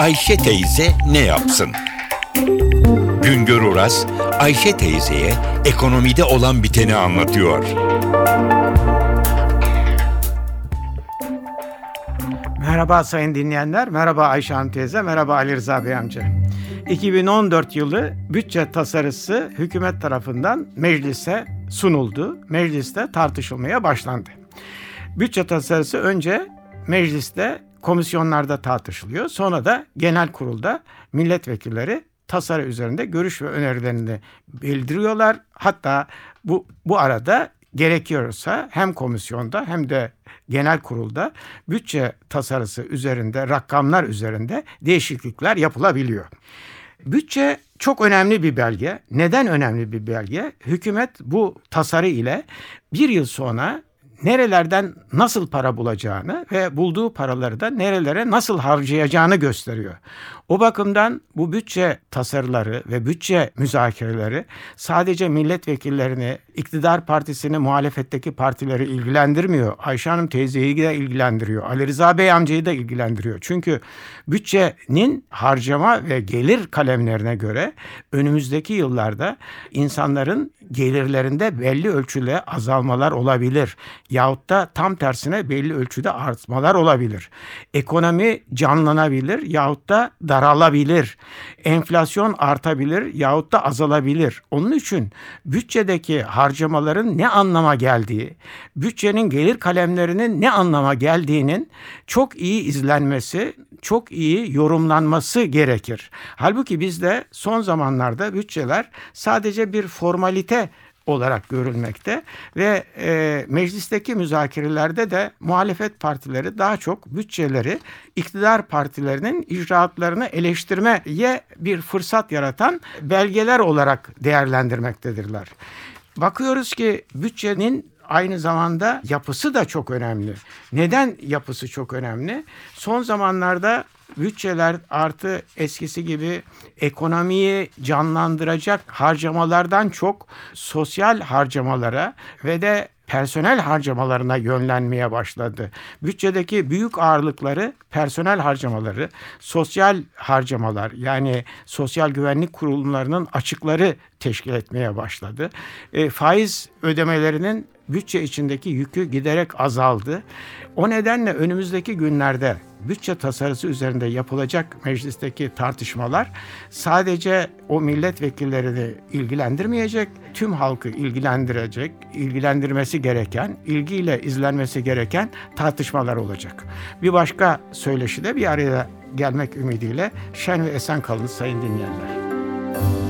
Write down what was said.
Ayşe teyze ne yapsın? Güngör Oras, Ayşe teyzeye ekonomide olan biteni anlatıyor. Merhaba sayın dinleyenler, merhaba Ayşe Hanım teyze, merhaba Ali Rıza Bey amca. 2014 yılı bütçe tasarısı hükümet tarafından meclise sunuldu. Mecliste tartışılmaya başlandı. Bütçe tasarısı önce mecliste komisyonlarda tartışılıyor. Sonra da genel kurulda milletvekilleri tasarı üzerinde görüş ve önerilerini bildiriyorlar. Hatta bu bu arada gerekiyorsa hem komisyonda hem de genel kurulda bütçe tasarısı üzerinde, rakamlar üzerinde değişiklikler yapılabiliyor. Bütçe çok önemli bir belge. Neden önemli bir belge? Hükümet bu tasarı ile bir yıl sonra nerelerden nasıl para bulacağını ve bulduğu paraları da nerelere nasıl harcayacağını gösteriyor. O bakımdan bu bütçe tasarıları ve bütçe müzakereleri sadece milletvekillerini, iktidar partisini, muhalefetteki partileri ilgilendirmiyor. Ayşe Hanım teyzeyi de ilgilendiriyor. Ali Rıza Bey amcayı da ilgilendiriyor. Çünkü bütçenin harcama ve gelir kalemlerine göre önümüzdeki yıllarda insanların gelirlerinde belli ölçüde azalmalar olabilir. Yahut da tam tersine belli ölçüde artmalar olabilir. Ekonomi canlanabilir yahut da daralabilir. Enflasyon artabilir yahut da azalabilir. Onun için bütçedeki harcamaların ne anlama geldiği, bütçenin gelir kalemlerinin ne anlama geldiğinin çok iyi izlenmesi, çok iyi yorumlanması gerekir. Halbuki bizde son zamanlarda bütçeler sadece bir formalite olarak görülmekte ve e, meclisteki müzakerelerde de muhalefet partileri daha çok bütçeleri iktidar partilerinin icraatlarını eleştirmeye bir fırsat yaratan belgeler olarak değerlendirmektedirler. Bakıyoruz ki bütçenin aynı zamanda yapısı da çok önemli. Neden yapısı çok önemli? Son zamanlarda bütçeler artı eskisi gibi ekonomiyi canlandıracak harcamalardan çok sosyal harcamalara ve de personel harcamalarına yönlenmeye başladı. Bütçedeki büyük ağırlıkları personel harcamaları, sosyal harcamalar yani sosyal güvenlik kurumlarının açıkları teşkil etmeye başladı. E, faiz ödemelerinin bütçe içindeki yükü giderek azaldı. O nedenle önümüzdeki günlerde bütçe tasarısı üzerinde yapılacak meclisteki tartışmalar sadece o milletvekillerini ilgilendirmeyecek, tüm halkı ilgilendirecek, ilgilendirmesi gereken, ilgiyle izlenmesi gereken tartışmalar olacak. Bir başka söyleşi de bir araya gelmek ümidiyle şen ve esen kalın sayın dinleyenler.